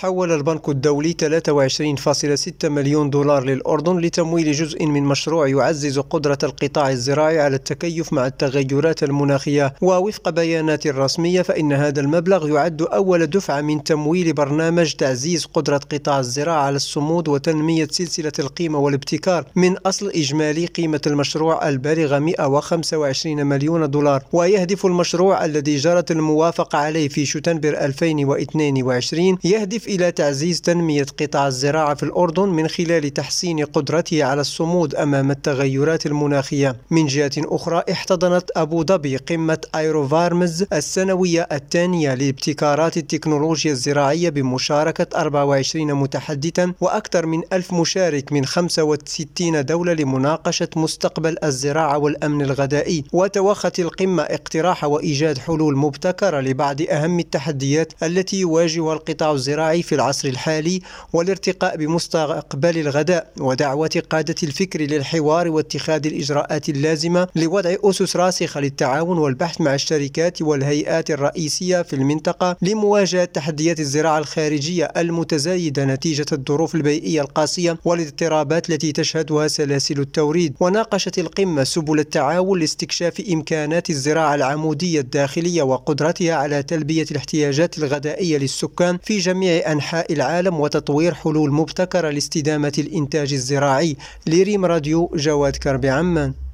حول البنك الدولي 23.6 مليون دولار للأردن لتمويل جزء من مشروع يعزز قدرة القطاع الزراعي على التكيف مع التغيرات المناخية. ووفق بيانات رسمية فإن هذا المبلغ يعد أول دفعة من تمويل برنامج تعزيز قدرة قطاع الزراعة على الصمود وتنمية سلسلة القيمة والابتكار من أصل إجمالي قيمة المشروع البالغة 125 مليون دولار. ويهدف المشروع الذي جرت الموافقة عليه في شتنبر 2022 يهدف إلى تعزيز تنمية قطاع الزراعة في الأردن من خلال تحسين قدرته على الصمود أمام التغيرات المناخية. من جهة أخرى احتضنت أبو ظبي قمة ايروفارمز السنوية الثانية لابتكارات التكنولوجيا الزراعية بمشاركة 24 متحدثا وأكثر من ألف مشارك من 65 دولة لمناقشة مستقبل الزراعة والأمن الغذائي. وتوخت القمة اقتراح وإيجاد حلول مبتكرة لبعض أهم التحديات التي يواجهها القطاع الزراعي في العصر الحالي والارتقاء بمستقبل الغذاء ودعوة قادة الفكر للحوار واتخاذ الإجراءات اللازمة لوضع أسس راسخة للتعاون والبحث مع الشركات والهيئات الرئيسية في المنطقة لمواجهة تحديات الزراعة الخارجية المتزايدة نتيجة الظروف البيئية القاسية والاضطرابات التي تشهدها سلاسل التوريد وناقشت القمة سبل التعاون لاستكشاف إمكانات الزراعة العمودية الداخلية وقدرتها على تلبية الاحتياجات الغذائية للسكان في جميع أنحاء العالم وتطوير حلول مبتكرة لاستدامة الإنتاج الزراعي. لريم راديو جواد كربي عمان.